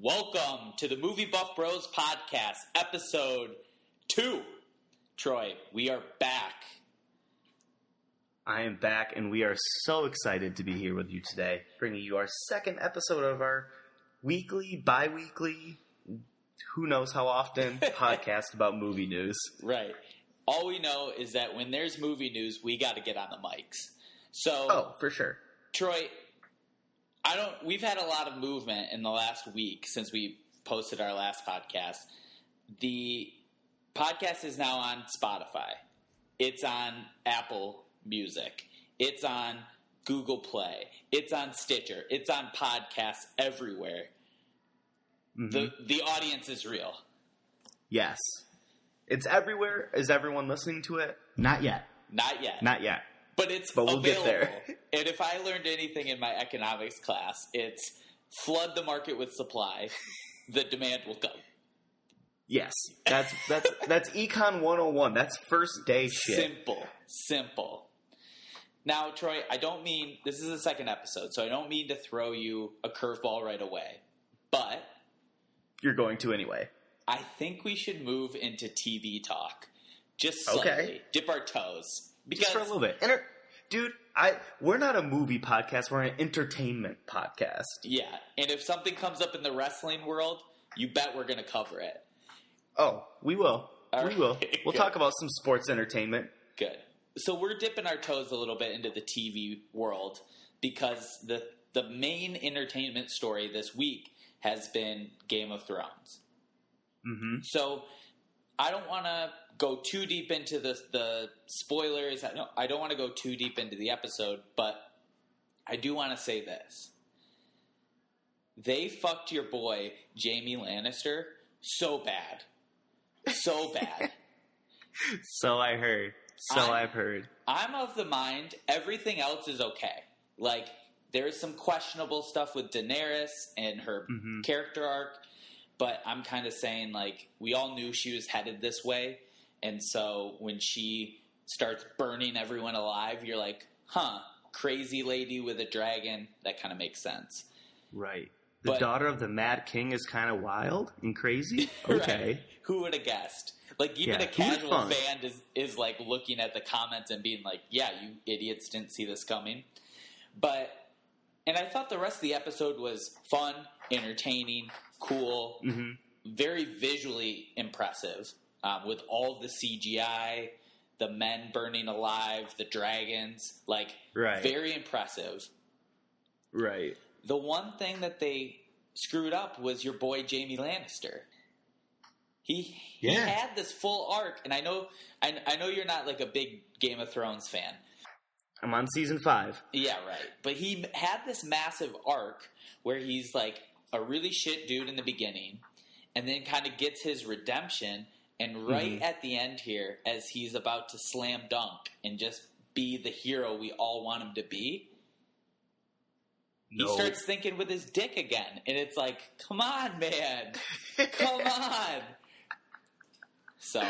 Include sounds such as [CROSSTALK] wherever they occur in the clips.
Welcome to the Movie Buff Bros podcast, episode two. Troy, we are back. I am back, and we are so excited to be here with you today, bringing you our second episode of our weekly, bi weekly, who knows how often [LAUGHS] podcast about movie news. Right. All we know is that when there's movie news, we got to get on the mics. So, Oh, for sure. Troy, I don't. We've had a lot of movement in the last week since we posted our last podcast. The podcast is now on Spotify. It's on Apple Music. It's on Google Play. It's on Stitcher. It's on podcasts everywhere. Mhm. The the audience is real. yes. It's everywhere. Is everyone listening to it? Not yet. Not yet. Not yet. But it's But we'll get available. there. and if I learned anything in my economics class, it's flood the market with supply. the demand will come. Yes. That's that's that's Econ 101. That's first day shit. Simple, simple. Now, Troy, I don't mean this is the second episode, so I don't mean to throw you a curveball right away, but You're going to anyway. I think we should move into TV talk, just slightly, Okay. dip our toes because Just for a little bit. Enter- Dude, I we're not a movie podcast. We're an entertainment podcast. yeah, and if something comes up in the wrestling world, you bet we're going to cover it. Oh, we will. All we right. will. We'll [LAUGHS] talk about some sports entertainment. Good. So we're dipping our toes a little bit into the TV world because the the main entertainment story this week has been Game of Thrones. Mm-hmm. So I don't want to go too deep into the the spoilers. I don't, I don't want to go too deep into the episode, but I do want to say this. They fucked your boy Jamie Lannister so bad. So bad. [LAUGHS] So I heard. So I- I've heard. I'm of the mind everything else is okay. Like there's some questionable stuff with Daenerys and her Mhm. character arc, but I'm kind of saying like we all knew she was headed this way, and so when she starts burning everyone alive, you're like, "Huh, crazy lady with a dragon." That kind of makes sense. Right. The But- daughter of the Mad King is kind of wild and crazy. [LAUGHS] Right? Okay. Who would have guessed? Like even Yeah, a casual fan is is like looking at the comments and being like, "Yeah, you idiots didn't see this coming." But and I thought the rest of the episode was fun, entertaining, cool, hmm very visually impressive um, with all the CGI, the men burning alive, the dragons, like Right. very impressive. right. The one thing that they screwed up was your boy Jamie Lannister. He he had this full arc, and I know I, I know you're not like a big Game of Thrones fan. I'm on season five. Yeah, right. But he had this massive arc where he's like a really shit dude in the beginning, and then kind of gets his redemption. And right Mhm. at the end here, as he's about to slam dunk and just be the hero we all want him to be, No. he starts thinking with his dick again, and it's like, come on, man, come [LAUGHS] on. So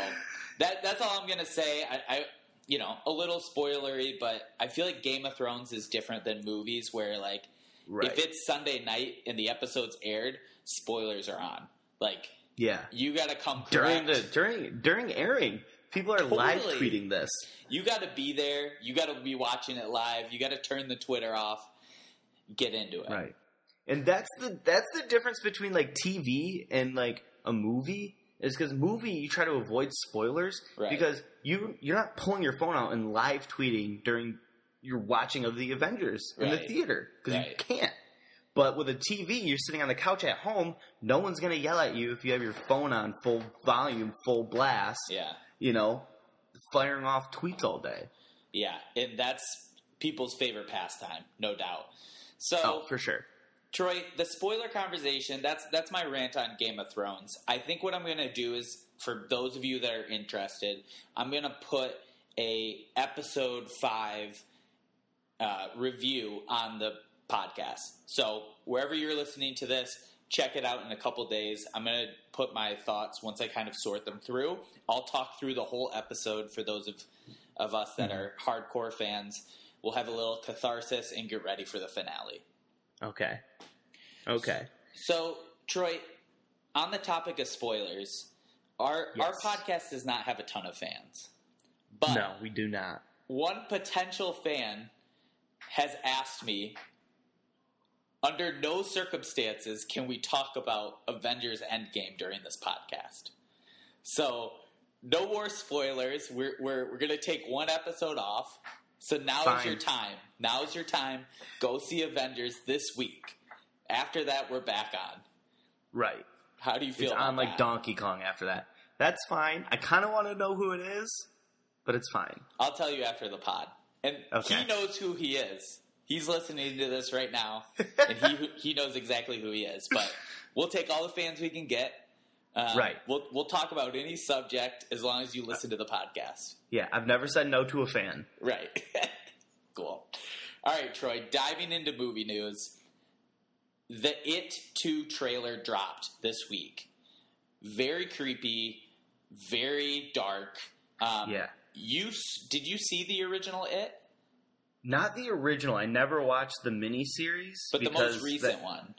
that that's all I'm gonna say. I, I you know a little spoilery, but I feel like Game of Thrones is different than movies where like right. if it's Sunday night and the episode's aired, spoilers are on. Like yeah. you got to come During the during during airing, people are live tweeting this. you got to be there. You got to be watching it live. You got to turn the Twitter off. Get into it. Right. And that's the that's the difference between like TV and like a movie is because movie you try to avoid spoilers Right. because you you're not pulling your phone out and live tweeting during your watching of the Avengers in the theater because you can't. But with a TV, you're sitting on the couch at home. No one's gonna yell at you if you have your phone on full volume, full blast. Yeah. You know, firing off tweets all day. Yeah. And that's people's favorite pastime, no doubt. So Oh, for sure. Troy, the spoiler conversation, that's that's my rant on Game of Thrones. I think what I'm going to do is for those of you that are interested, I'm going to put a episode 5 uh, review on the podcast. So, wherever you're listening to this, check it out in a couple days. I'm going to put my thoughts once I kind of sort them through. I'll talk through the whole episode for those of of us that are hardcore fans. We'll have a little catharsis and get ready for the finale. Okay. Okay. So, Troy, on the topic of spoilers, our Yes. our podcast does not have a ton of fans, but no, we do not. one potential fan has asked me under no circumstances can we talk about Avengers Endgame during this podcast. So, no more spoilers. We're, we're, we're going to take one episode off. So now is your time. Now is your time. Go see Avengers this week. After that, we're back on. Right. How do you feel It's about on like that? Donkey Kong after that. That's fine. I kind of want to know who it is, but it's fine. I'll tell you after the pod. And Okay. he knows who he is. He's listening to this right now, and he [LAUGHS] he knows exactly who he is. But we'll take all the fans we can get. Um, Right. We'll we'll talk about any subject as long as you listen to the podcast. Yeah, I've never said no to a fan. Right. [LAUGHS] cool. All right, Troy. Diving into movie news, the It Two trailer dropped this week. Very creepy, very dark. Um, Yeah. You did you see the original It? Not the original. I never watched the miniseries, But the most recent that- one.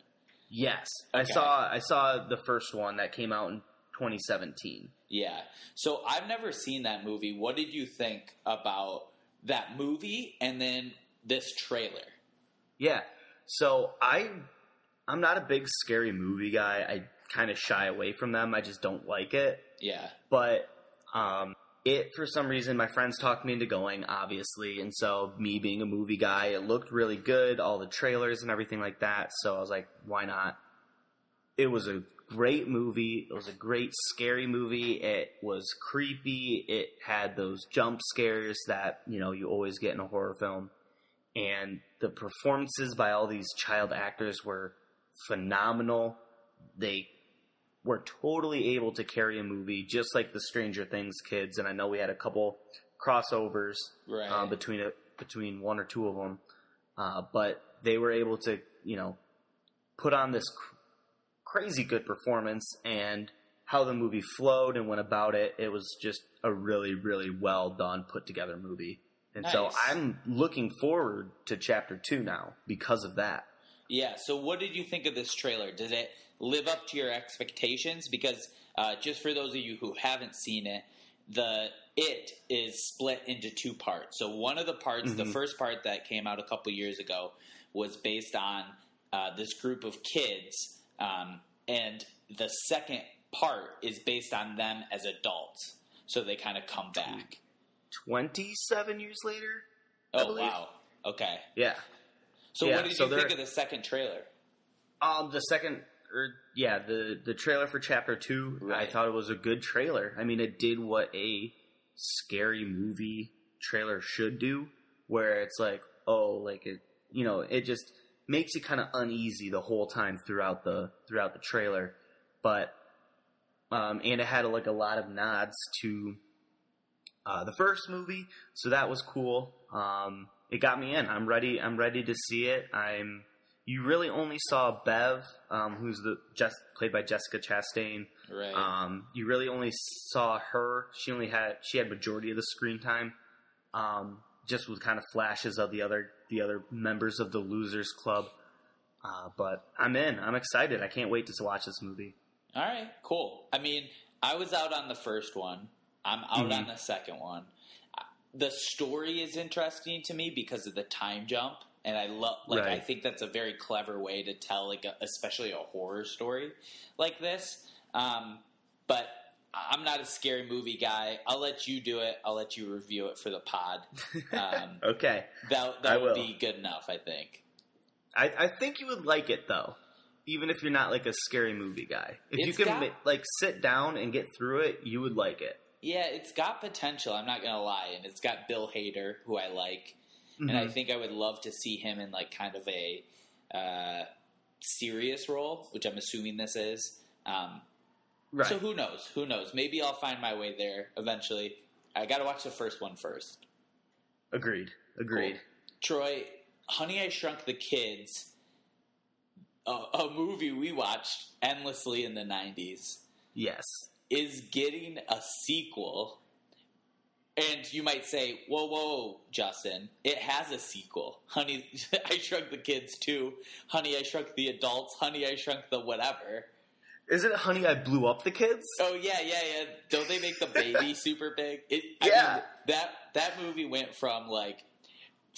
Yes, I saw. I saw the first one that came out in 2017. Yeah. So I've never seen that movie. What did you think about that movie and then this trailer? Yeah. So I, I'm not a big scary movie guy. I kind of shy away from them. I just don't like it. Yeah. But um, it, for some reason, my friends talked me into going, obviously, and so me being a movie guy, it looked really good, all the trailers and everything like that. So I was like, why not? It was a great movie. It was a great scary movie. It was creepy. It had those jump scares that you know you always get in a horror film, and the performances by all these child actors were phenomenal. They were totally able to carry a movie just like the Stranger Things kids, and I know we had a couple crossovers Right. uh, between a, between one or two of them, uh, but they were able to you know put on this cr- crazy good performance and how the movie flowed and went about it. It was just a really really well done put together movie. And so I'm looking forward to chapter two now because of that. Yeah. So, what did you think of this trailer? Did it live up to your expectations? Because uh, just for those of you who haven't seen it, the it is split into two parts. So, one of the parts, the Mhm. first part that came out a couple years ago, was based on uh, this group of kids, um, and the second part is based on them as adults. So they kind of come back. Twenty seven years later. I Oh believe. wow. Okay. Yeah. So Yeah, what did so you think of the second trailer? Um, the second, or yeah, the the trailer for chapter two, I thought it was a good trailer. I mean, it did what a scary movie trailer should do, where it's like, oh, like it, you know, it just makes you kind of uneasy the whole time throughout the throughout the trailer, but um, and it had like a lot of nods to uh, the first movie, so that was cool. Um, it got me in. I'm ready. I'm ready to see it. I'm. You really only saw Bev, um, who's the just played by Jessica Chastain. Right. Um, you really only saw her. She only had she had majority of the screen time. Um, just with kind of flashes of the other the other members of the Losers Club. Uh, but I'm in. I'm excited. I can't wait to watch this movie. All right, cool. I mean, I was out on the first one. I'm out Mhm. on the second one. The story is interesting to me because of the time jump, and I love. Like, I think that's a very clever way to tell, like, a, especially a horror story like this. Um, but I'm not a scary movie guy. I'll let you do it. I'll let you review it for the pod. Um, [LAUGHS] okay. that I that would will. be good enough, I think. I, I think you would like it though, even if you're not like a scary movie guy. If It's you can got- like sit down and get through it, you would like it. Yeah, it's got potential. I'm not gonna lie, and it's got Bill Hader, who I like. and I Mhm. think I would love to see him in like kind of a uh, serious role, which I'm assuming this is. Um, right. So who knows? Who knows? Maybe I'll find my way there eventually. I got to watch the first one first. Agreed. Agreed. Cool. Troy, Honey, I Shrunk the Kids, a, a movie we watched endlessly in the '90s, Yes. Is getting a sequel. And you might say, whoa, whoa, Justin, it has a sequel. Honey, [LAUGHS] I Shrunk the Kids too. Honey, I Shrunk the Adults. Honey, I Shrunk the whatever. Is it Honey I Blew Up the Kids? Oh yeah, yeah, yeah. Don't they make the [LAUGHS] baby super big? It, Yeah. mean, that that movie went from like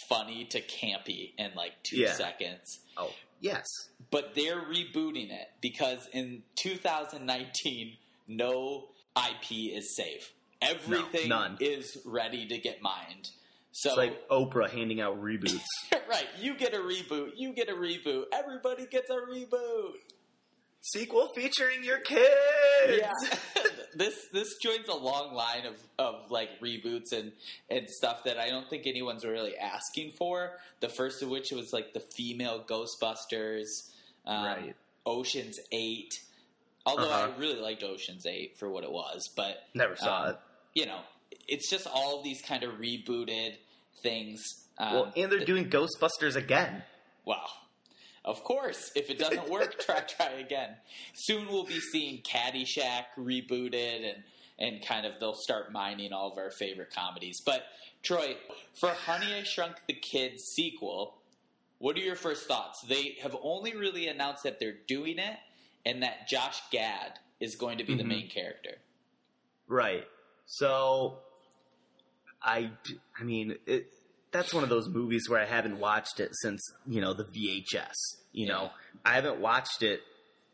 funny to campy in like two Yeah. seconds. Oh, yes. But they're rebooting it because in 2019, no IP is safe. Everything none. is ready to get mined. So It's like Oprah handing out reboots. [LAUGHS] right, you get a reboot, you get a reboot, everybody gets a reboot. Sequel featuring your kids. Yeah, [LAUGHS] this this joins a long line of, of like reboots and and stuff that I don't think anyone's really asking for. The first of which was like the female Ghostbusters, um, Right. Ocean's Eight. Although Uh-huh. I really liked Ocean's Eight for what it was, but Never saw um, it. you know, it's just all these kind of rebooted things. Um, Well, and they're that- doing Ghostbusters again. Well, of course, if it doesn't work, [LAUGHS] try try again. Soon we'll be seeing Caddyshack rebooted and and kind of they'll start mining all of our favorite comedies. But Troy, for Honey I Shrunk the Kids sequel, what are your first thoughts? They have only really announced that they're doing it and that Josh Gad is going to be the Mhm. main character. Right. So, I, I mean, it, that's one of those movies where I haven't watched it since, you know, the VHS. You Yeah. know, I haven't watched it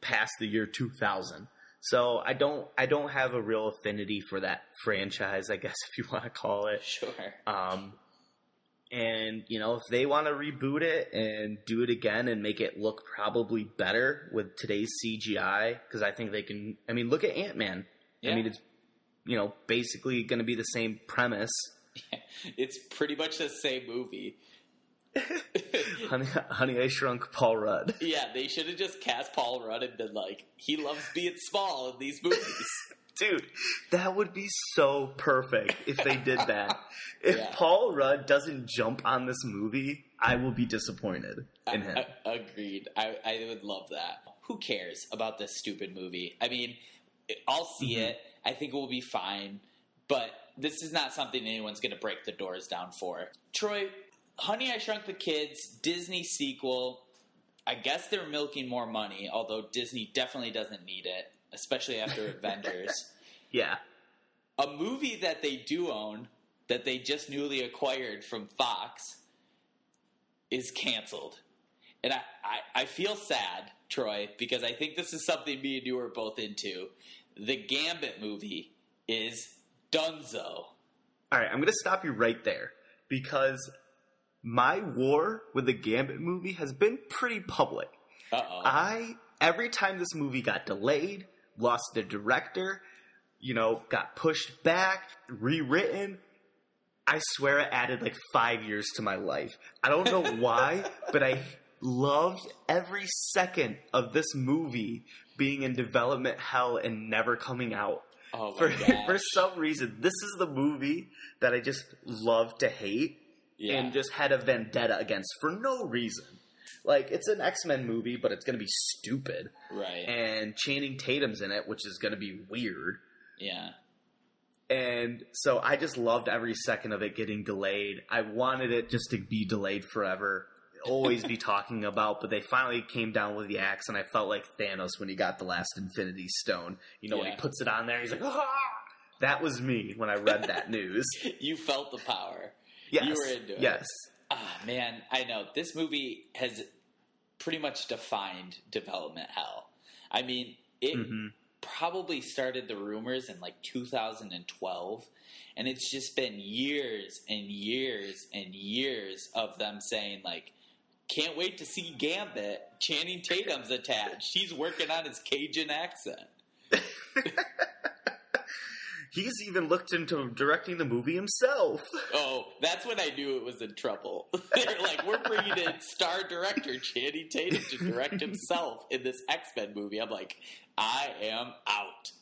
past the year 2000. So I don't, I don't have a real affinity for that franchise, I guess, [LAUGHS] if you want to call it. Sure. Um, and you know, if they want to reboot it and do it again and make it look probably better with today's CGI, because I think they can. I mean, look at Ant Man. Yeah. I mean, it's you know basically going to be the same premise. [LAUGHS] It's pretty much the same movie. [LAUGHS] Honey, Honey, I Shrunk Paul Rudd. Yeah, they should have just cast Paul Rudd and been like, he loves being small in these movies. [LAUGHS] Dude, that would be so perfect if they did that. [LAUGHS] If Yeah. Paul Rudd doesn't jump on this movie, I will be disappointed in him. I- I- agreed. I, I would love that. Who cares about this stupid movie? I mean, I'll see Mhm. it. I think it will be fine. But this is not something anyone's going to break the doors down for. Troy, Honey, I Shrunk the Kids, Disney sequel. I guess they're milking more money, although Disney definitely doesn't need it, especially after [LAUGHS] Avengers. yeah. a movie that they do own that they just newly acquired from Fox is canceled. And I, I, I feel sad, Troy, because I think this is something me and you are both into. The Gambit movie is Dunzo. All right, I'm going to stop you right there because my war with the Gambit movie has been pretty public. Uh oh. I every time this movie got delayed, lost the director, you know, got pushed back, rewritten, I swear it added like 5 years to my life. I don't know [LAUGHS] why, but I loved every second of this movie being in development hell and never coming out oh [LAUGHS] for gosh. for some reason, this is the movie that I just love to hate yeah. and just had a vendetta against for no reason. Like it's an X Men movie, but it's going to be stupid, right. and Channing Tatum's in it, which is going to be weird. yeah. And so I just loved every second of it getting delayed. I wanted it just to be delayed forever, always be [LAUGHS] talking about. But they finally came down with the axe, and I felt like Thanos when he got the last Infinity Stone. You know, when he puts it on there, he's like, ah! That was me when I read that [LAUGHS] news. You felt the power. Yes, You were into it. yes, Ah, man, I know. This movie has pretty much defined development hell. I mean, it Mhm. probably started the rumors in like 2012, and it's just been years and years and years of them saying, like, can't wait to see Gambit. Channing Tatum's attached. He's working on his Cajun accent. [LAUGHS] He's even looked into directing the movie himself. [LAUGHS] Oh, that's when I knew it was in trouble. [LAUGHS] They're like, we're bringing in star director Channing Tatum to direct himself in this X Men movie. I'm like, I am out.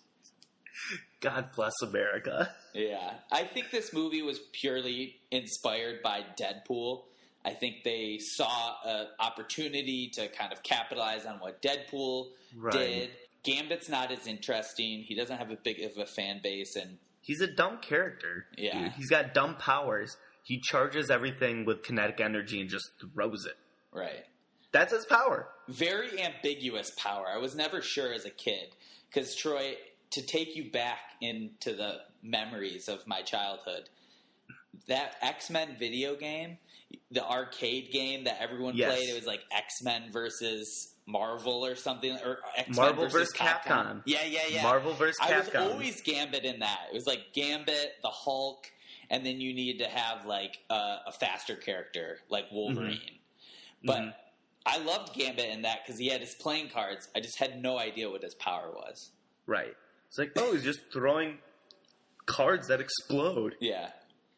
God bless America. [LAUGHS] Yeah, I think this movie was purely inspired by Deadpool. I think they saw an opportunity to kind of capitalize on what Deadpool Right. did. Gambit's not as interesting. He doesn't have a big of a fan base, and He's a dumb character. Yeah. dude. He's got dumb powers. He charges everything with kinetic energy and just throws it. right. That's his power. Very ambiguous power. I was never sure as a kid because Troy, to take you back into the memories of my childhood, that X Men video game, the arcade game that everyone Yes. played, it was like X Men versus Marvel or something, or X Men Marvel versus versus Capcom. Yeah, yeah, yeah. Marvel vs. I was always Gambit in that. It was like Gambit, the Hulk, and then you needed to have like a, a faster character like Wolverine. But Mhm. I loved Gambit in that because he had his playing cards. I just had no idea what his power was. right. It's like, oh, he's just throwing cards that explode. Yeah.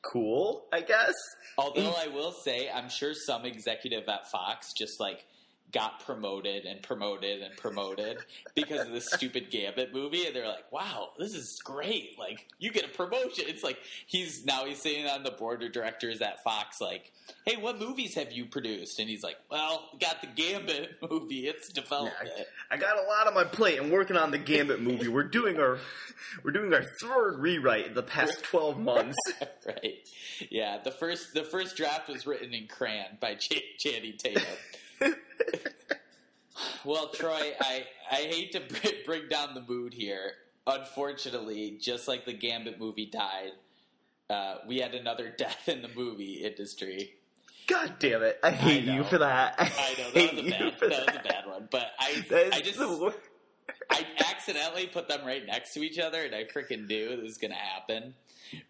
Cool, I guess. Although I will say, I'm sure some executive at Fox just like got promoted and promoted and promoted because of this stupid Gambit movie, and they're like, "Wow, this is great! Like, you get a promotion." It's like he's now he's sitting on the board of directors at Fox, like, "Hey, what movies have you produced?" And he's like, "Well, got the Gambit movie. It's development." I got a lot on my plate. I'm working on the Gambit movie. We're doing our we're doing our third rewrite in the past twelve months. right? Yeah, the first the first draft was written in crayon by Ch- Channing Tatum. Well, Troy, I I hate to bring down the mood here. Unfortunately, just like the Gambit movie died, uh, we had another [LAUGHS] death in the movie industry. God damn it! I hate know. you for that. I, I know that hate was a you bad for that was a bad one, but I I just I accidentally put them right next to each other, and I freaking knew this was gonna happen.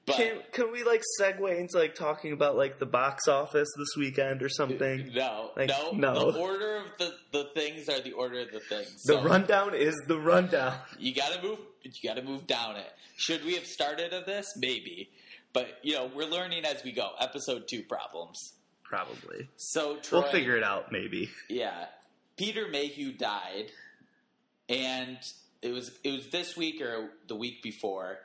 But Can can we like segue into like talking about like the box office this weekend or something? No, Like, no, no. The order of the, the things are the order of the things. The rundown is the rundown. You gotta move. You gotta move down it. Should we have started of this? Maybe, but you know we're learning as we go. Episode two problems. Probably. So Troy, We'll figure it out. Maybe. Yeah, Peter Mayhew died, and it was it was this week or the week before.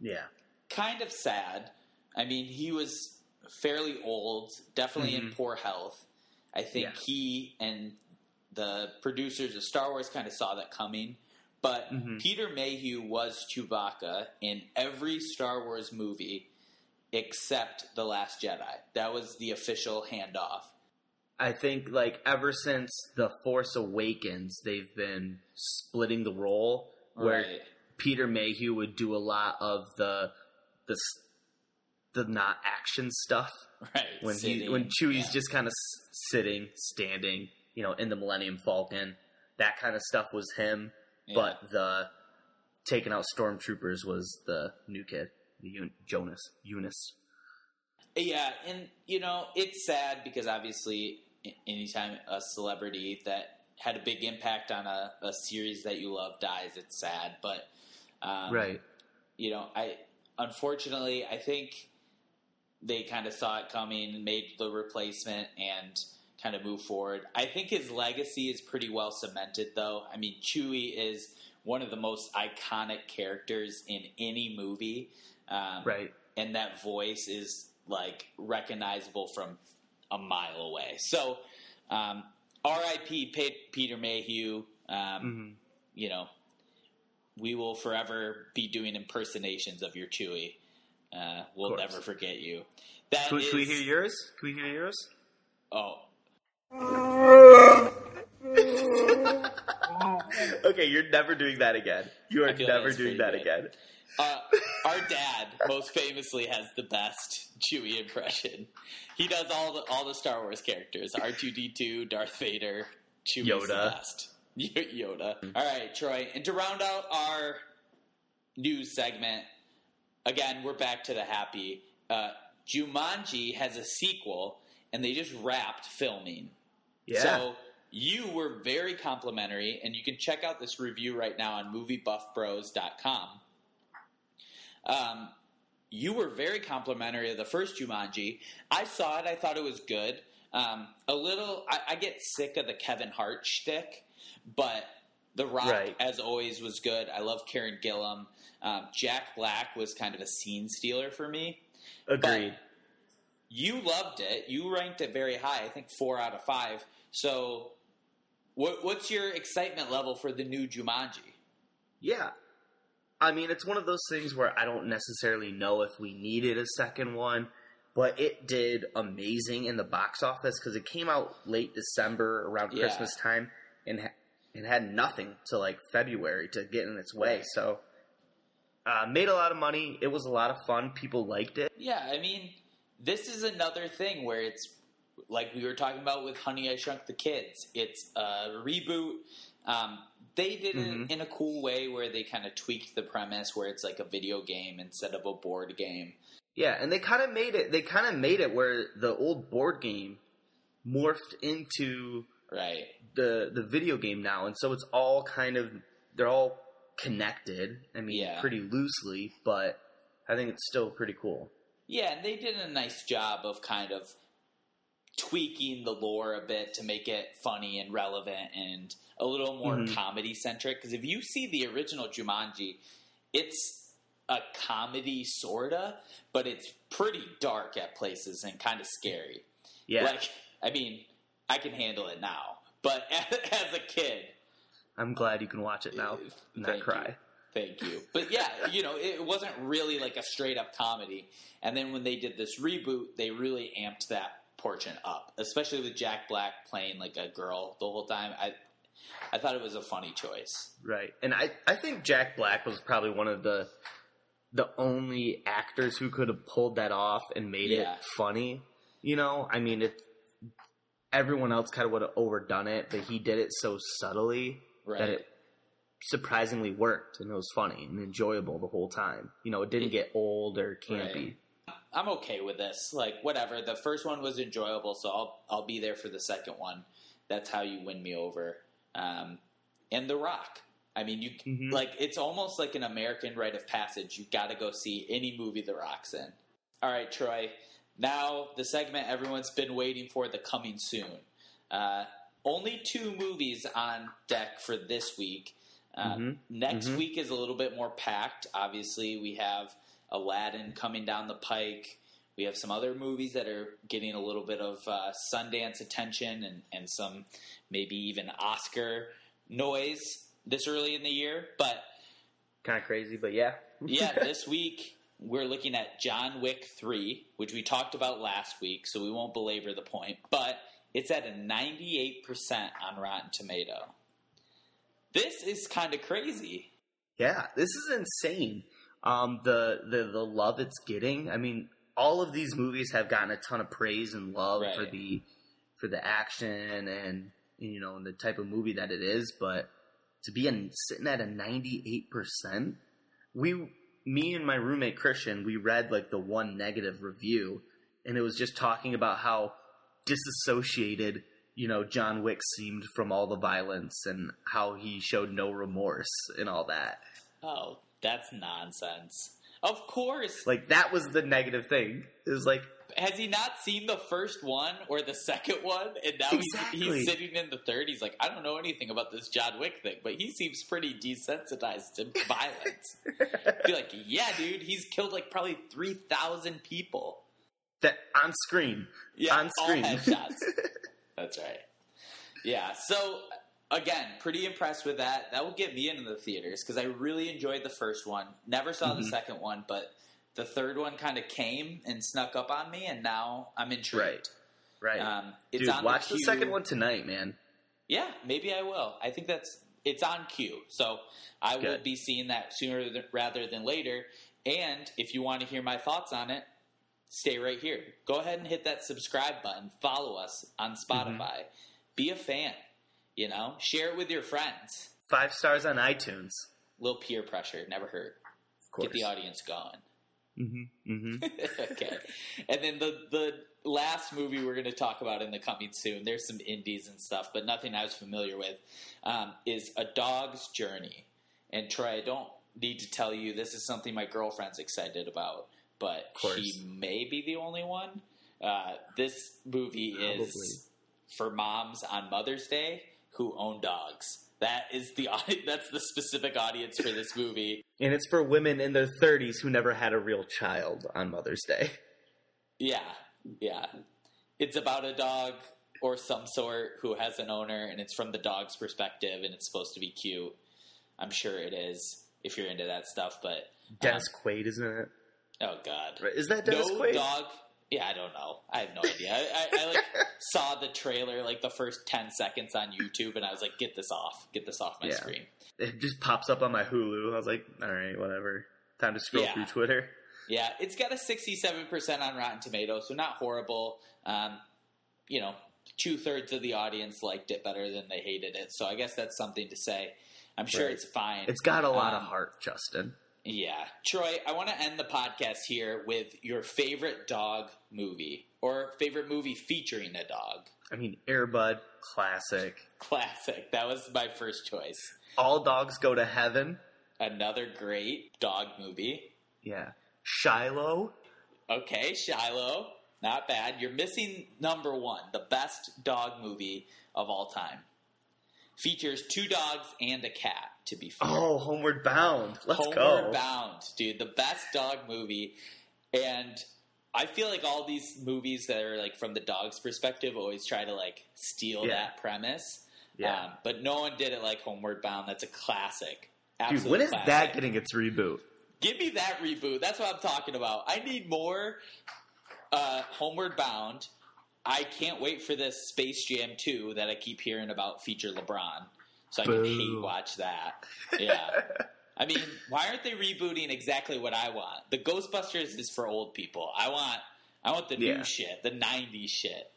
Yeah. Kind of sad. I mean, he was fairly old, definitely in Mhm. poor health. I think Yeah. he and the producers of Star Wars kind of saw that coming. But Mhm. Peter Mayhew was Chewbacca in every Star Wars movie except The Last Jedi. That was the official handoff. I think like ever since the Force Awakens, they've been splitting the role where Right. Peter Mayhew would do a lot of the the the not action stuff [LAUGHS] Right. when he when Chewie's yeah. just kind of sitting, standing, you know, in the Millennium Falcon. That kind of stuff was him, Yeah. but the taking out stormtroopers was the new kid, the Jonas Eunice. Yeah, and you know it's sad because obviously, anytime a celebrity that had a big impact on a, a series that you love dies, it's sad. But um, right. you know, I unfortunately I think they kind of saw it coming, made the replacement, and kind of move forward. I think his legacy is pretty well cemented, though. I mean, Chewie is one of the most iconic characters in any movie. Um, Right. and that voice is like recognizable from a mile away. So, um, R.I.P. Peter Mayhew. Um, hmm You know, we will forever be doing impersonations of your Chewie. Uh, we'll never forget you. That Can, we- can we hear yours? Can we hear yours? Oh, [LAUGHS] okay, you're never doing that again. You are never that's doing that good. again. uh, our dad most famously has the best Chewie impression. He does all the all the Star Wars characters: R two D two, Darth Vader, Chewie's the best. Yoda. All right, Troy. And to round out our news segment, again, we're back to the happy. Uh, Jumanji has a sequel, and they just wrapped filming. Yeah. So you were very complimentary, and you can check out this review right now on MovieBuffBros.com. Um, you were very complimentary of the first Jumanji. I saw it. I thought it was good. Um, a little. I, I get sick of the Kevin Hart shtick, but The Rock, Right. as always, was good. I love Karen Gillan. Um, Jack Black was kind of a scene stealer for me. Agreed. You loved it. You ranked it very high. I think four out of five. So, what, what's your excitement level for the new Jumanji? Yeah. I mean, it's one of those things where I don't necessarily know if we needed a second one. but it did amazing in the box office because it came out late December around Yeah. Christmas time and ha- it had nothing to like February to get in its way. So uh, made a lot of money. It was a lot of fun. People liked it. Yeah, I mean, this is another thing where it's like we were talking about with Honey I Shrunk the Kids. It's a reboot. Um, they did it Mhm. in a cool way where they kind of tweaked the premise where it's like a video game instead of a board game. Yeah, and they kind of made it. They kind of made it where the old board game morphed into Right. the the video game now, and so it's all kind of they're all connected. I mean, Yeah. pretty loosely, but I think it's still pretty cool. Yeah, and they did a nice job of kind of tweaking the lore a bit to make it funny and relevant and a little more Mhm. comedy centric. Because if you see the original Jumanji, it's a comedy sorta, but it's pretty dark at places and kind of scary. Yeah, Like, I mean, I can handle it now, but [LAUGHS] as a kid, I'm glad you can watch it now and not cry. you. Thank you. But yeah, [LAUGHS] you know, it wasn't really like a straight up comedy. And then when they did this reboot, they really amped that portion up, especially with Jack Black playing like a girl the whole time. I I thought it was a funny choice. Right, and I I think Jack Black was probably one of the the only actors who could have pulled that off and made Yeah. it funny. You know, I mean, it. Everyone else kind of would have overdone it, but he did it so subtly Right. that it surprisingly worked and it was funny and enjoyable the whole time. You know, it didn't get old or campy. I'm okay with this. Like whatever. The first one was enjoyable, so I'll I'll be there for the second one. That's how you win me over. Um, and The Rock. I mean, you Mhm. like it's almost like an American rite of passage. You got to go see any movie The Rock's in. All right, Troy. Now the segment everyone's been waiting for, the coming soon. Uh, only two movies on deck for this week. Uh, Mhm. Next Mhm. week is a little bit more packed. Obviously, we have Aladdin coming down the pike. We have some other movies that are getting a little bit of uh, Sundance attention and, and some maybe even Oscar noise this early in the year. But Kind of crazy, but yeah. yeah, [LAUGHS] this week we're looking at John Wick 3, which we talked about last week, so we won't belabor the point. But it's at a 98% on Rotten Tomato. This is kind of crazy. Yeah, this is insane. Um, the, the the love it's getting. I mean, all of these movies have gotten a ton of praise and love for the for the action and you know and the type of movie that it is. But to be in, sitting at a ninety eight percent, we me and my roommate Christian, we read like the one negative review, and it was just talking about how disassociated you know John Wick seemed from all the violence and how he showed no remorse and all that. Oh, that's nonsense. Of course. Like that was the negative thing. It was like Has he not seen the first one or the second one? And now he's, he's sitting in the third. He's like, I don't know anything about this John Wick thing, but he seems pretty desensitized to [LAUGHS] violence. Be like, yeah, dude, he's killed like probably 3,000 people. that on screen. Yeah, On screen. all headshots. [LAUGHS] That's right. Yeah, so again, pretty impressed with that. That will get me into the theaters because I really enjoyed the first one. Never saw the Mhm. second one, but the third one kind of came and snuck up on me, and now I'm intrigued. Right. Um, it's Dude, watch the, queue. second one tonight, man. Yeah, maybe I will. I think that's it's on cue, so I will be seeing that sooner th- rather than later. And if you want to hear my thoughts on it, stay right here. Go ahead and hit that subscribe button. Follow us on Spotify. Mm-hmm. Be a fan. You know, share it with your friends. Five stars on iTunes. little peer pressure never hurt. Of course. Get the audience going. Mm-hmm. Mm-hmm. [LAUGHS] okay. And then the the last movie we're going to talk about in the coming soon. There's some indies and stuff, but nothing I was familiar with. Um, is A Dog's Journey. And Troy, I don't need to tell you this is something my girlfriend's excited about, but she may be the only one. Uh, this movie is for moms on Mother's Day who own dogs. That is the [LAUGHS] that's the specific audience for this movie. and it's for women in their 30s who never had a real child on Mother's Day. Yeah, yeah. It's about a dog or some sort who has an owner, and it's from the dog's perspective, and it's supposed to be cute. I'm sure it is if you're into that stuff, but Dennis um, Quaid, isn't it? oh god, Is that Dennis no Quaid? dog, Yeah, I don't know. I have no idea. I, I, I like [LAUGHS] saw the trailer like the first ten seconds on YouTube, and I was like, "Get this off! Get this off my Yeah. screen." It just pops up on my Hulu. I was like, all right, whatever. Time to scroll Yeah. through Twitter. Yeah, it's got a sixty-seven percent on Rotten Tomatoes, so not horrible. Um, you know, two thirds of the audience liked it better than they hated it, so I guess that's something to say. I'm sure Right. it's fine. It's got a lot of Um, heart, Justin. Yeah. Troy, I want to end the podcast here with your favorite dog movie or favorite movie featuring a dog. I mean, Airbud, classic. Classic. That was my first choice. All dogs go to heaven. Another great dog movie. Yeah. Shiloh. Okay, Shiloh. Not bad. You're missing number one, the best dog movie of all time. Features two dogs and a cat, to be fair. Oh, Homeward Bound. Let's Homeward go. Homeward Bound, dude, the best dog movie. And I feel like all these movies that are like from the dog's perspective always try to like steal Yeah. that premise. Yeah. Um, but no one did it like Homeward Bound. That's a classic. Dude, Absolute when is classic. that getting its reboot? Give me that reboot. That's what I'm talking about. I need more uh, Homeward Bound. I can't wait for this Space Jam 2 that I keep hearing about feature LeBron. So I can hate watch that. Yeah. I mean, why aren't they rebooting exactly what I want? The Ghostbusters is for old people. I want I want the Yeah. new shit, the 90s shit.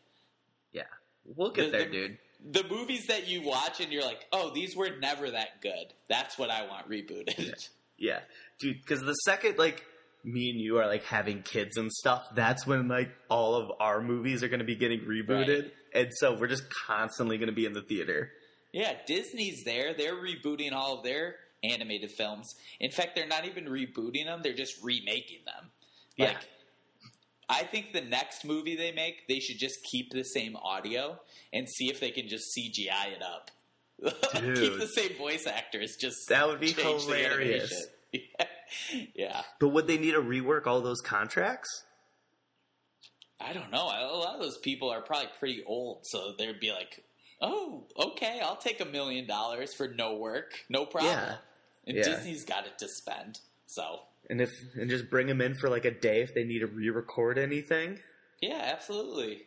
Yeah. We'll get The- there, the- dude. The movies that you watch and you're like, "Oh, these were never that good." That's what I want rebooted. Yeah. Dude, because the second, like, me and you are, like, having kids and stuff, that's when, like, all of our movies are going to be getting rebooted. Right. And so we're just constantly going to be in the theater. Yeah, Disney's there. They're rebooting all of their animated films. In fact, they're not even rebooting them, they're just remaking them. Yeah. Like I think the next movie they make, they should just keep the same audio and see if they can just CGI it up. [LAUGHS] keep the same voice actors, just That would be hilarious. animation. [LAUGHS] But would they need to rework all those contracts? I don't know. A lot of those people are probably pretty old, so they'd be like, "Oh, okay, I'll take a million dollars for no work, no problem." Yeah. And Yeah. Disney's got it to spend, so And if and just bring them in for like a day if they need to re-record anything. yeah, absolutely.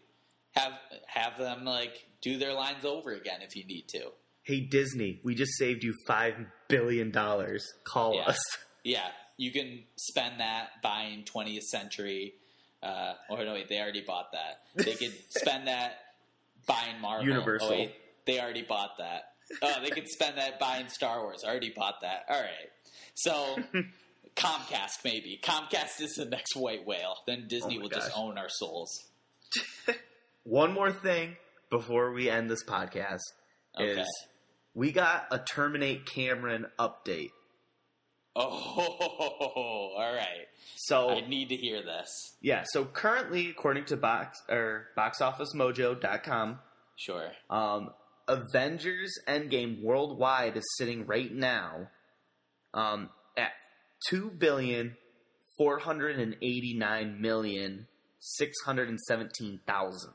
Have have them like do their lines over again if you need to. Hey Disney, we just saved you five billion dollars. Call Yeah. us. [LAUGHS] Yeah, you can spend that buying 20th century. Uh, oh no, wait, they already bought that. They could [LAUGHS] spend that buying Marvel. Universal. Oh, wait, they already bought that. Oh, they could spend that buying Star Wars. Already bought that. All right. So [LAUGHS] Comcast maybe. Comcast is the next white whale. Then Disney Oh will just own our souls. [LAUGHS] One more thing before we end this podcast Okay. is we got a Terminate Cameron update. [LAUGHS] Oh, all right. So I need to hear this. yeah, so currently according to box or boxofficemojo.com, Sure. um Avengers Endgame worldwide is sitting right now um at two billion four hundred and eighty nine million six hundred and seventeen thousand.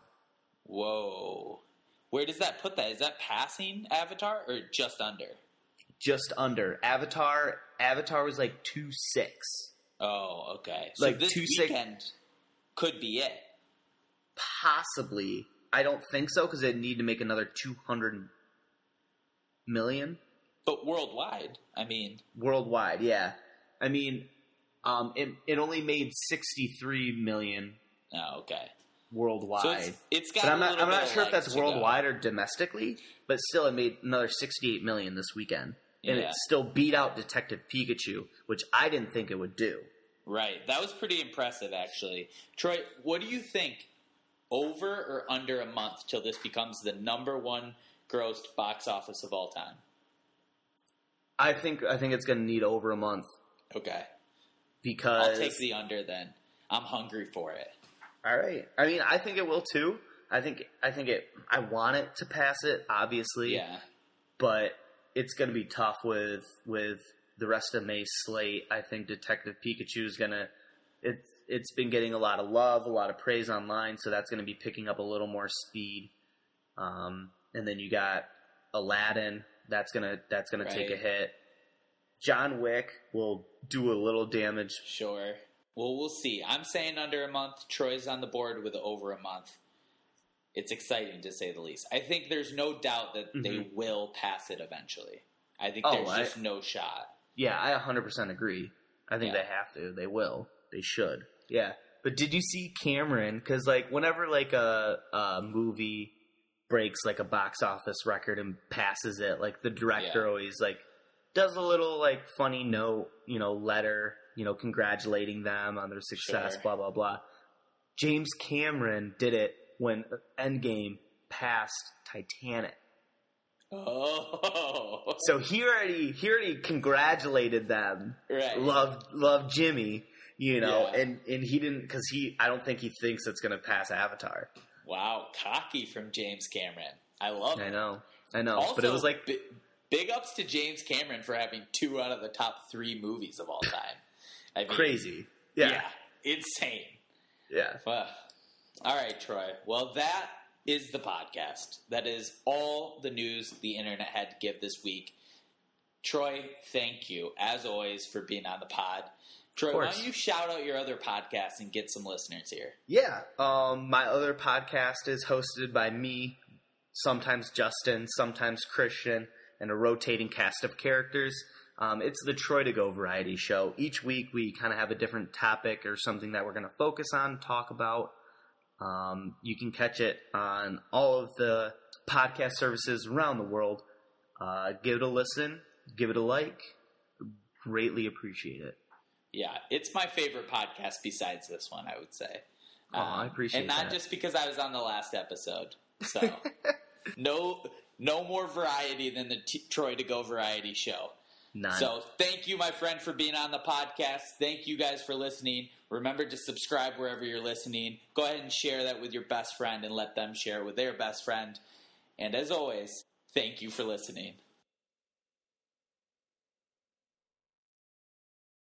Whoa. Where does that put that? Is that passing Avatar or just under? Just under. Avatar Avatar was like two six. Oh, okay. So Like this two six- weekend could be it. Possibly. I don't think so because they'd need to make another 200 million But worldwide, I mean, worldwide. Yeah. I mean, um, it, it only made 63 million oh, okay. worldwide. So it's, it's got but I'm not, little I'm not sure if that's to go. worldwide or domestically, but still it made another 68 million this weekend. And Yeah. it still beat out Detective Pikachu, which I didn't think it would do. Right. That was pretty impressive, actually. Troy, what do you think? Over or under a month till this becomes the number one grossed box office of all time? I think I think it's going to need over a month Okay. because I'll take the under then. I'm hungry for it. All right. I mean, I think it will too. I think I think it. I want it to pass it, obviously. Yeah. But it's going to be tough with with the rest of May's slate. I think Detective Pikachu is going to. It's it's been getting a lot of love, a lot of praise online, so that's going to be picking up a little more speed. Um, and then you got Aladdin. That's gonna that's gonna take a hit. John Wick will do a little damage Sure. Well, we'll see. I'm saying under a month. Troy's on the board with over a month. It's exciting to say the least. I think there's no doubt that they Mhm. will pass it eventually. I think Oh, there's I- just no shot. Yeah, I 100% agree. I think Yeah. they have to. They will. They should. Yeah. But did you see Cameron? Because like whenever like a, a movie breaks like a box office record and passes it, like the director Yeah. always like does a little like funny note, you know, letter, you know, congratulating them on their success, Sure. blah blah blah. James Cameron did it when Endgame passed Titanic. Oh, So he already he already congratulated them right. love love Jimmy, you know, Yeah. and and he didn't because he I don't think he thinks it's gonna pass Avatar. Wow, cocky from James Cameron. I love I it. know, I know, Also, but it was like bi- big ups to James Cameron for having two out of the top three movies of all time. I mean, crazy. Yeah. Yeah, insane. yeah. All right, Troy. Well, that is the podcast. That is all the news the internet had to give this week. Troy, thank you as always for being on the pod. Troy, why don't you shout out your other podcast and get some listeners here? Yeah. Um, my other podcast is hosted by me, sometimes Justin, sometimes Christian, and a rotating cast of characters. Um, it's the Troy to Go variety show. Each week we kind of have a different topic or something that we're going to focus on, talk about. Um, you can catch it on all of the podcast services around the world. Uh, give it a listen, give it a like. Greatly appreciate it. Yeah, it's my favorite podcast besides this one, I would say. Oh, I Um, appreciate And not that. just because I was on the last episode. So, [LAUGHS] no no more variety than the T- Troy to Go variety show. None. So, thank you, my friend, for being on the podcast. Thank you guys for listening. Remember to subscribe wherever you're listening. Go ahead and share that with your best friend and let them share it with their best friend. And as always, thank you for listening.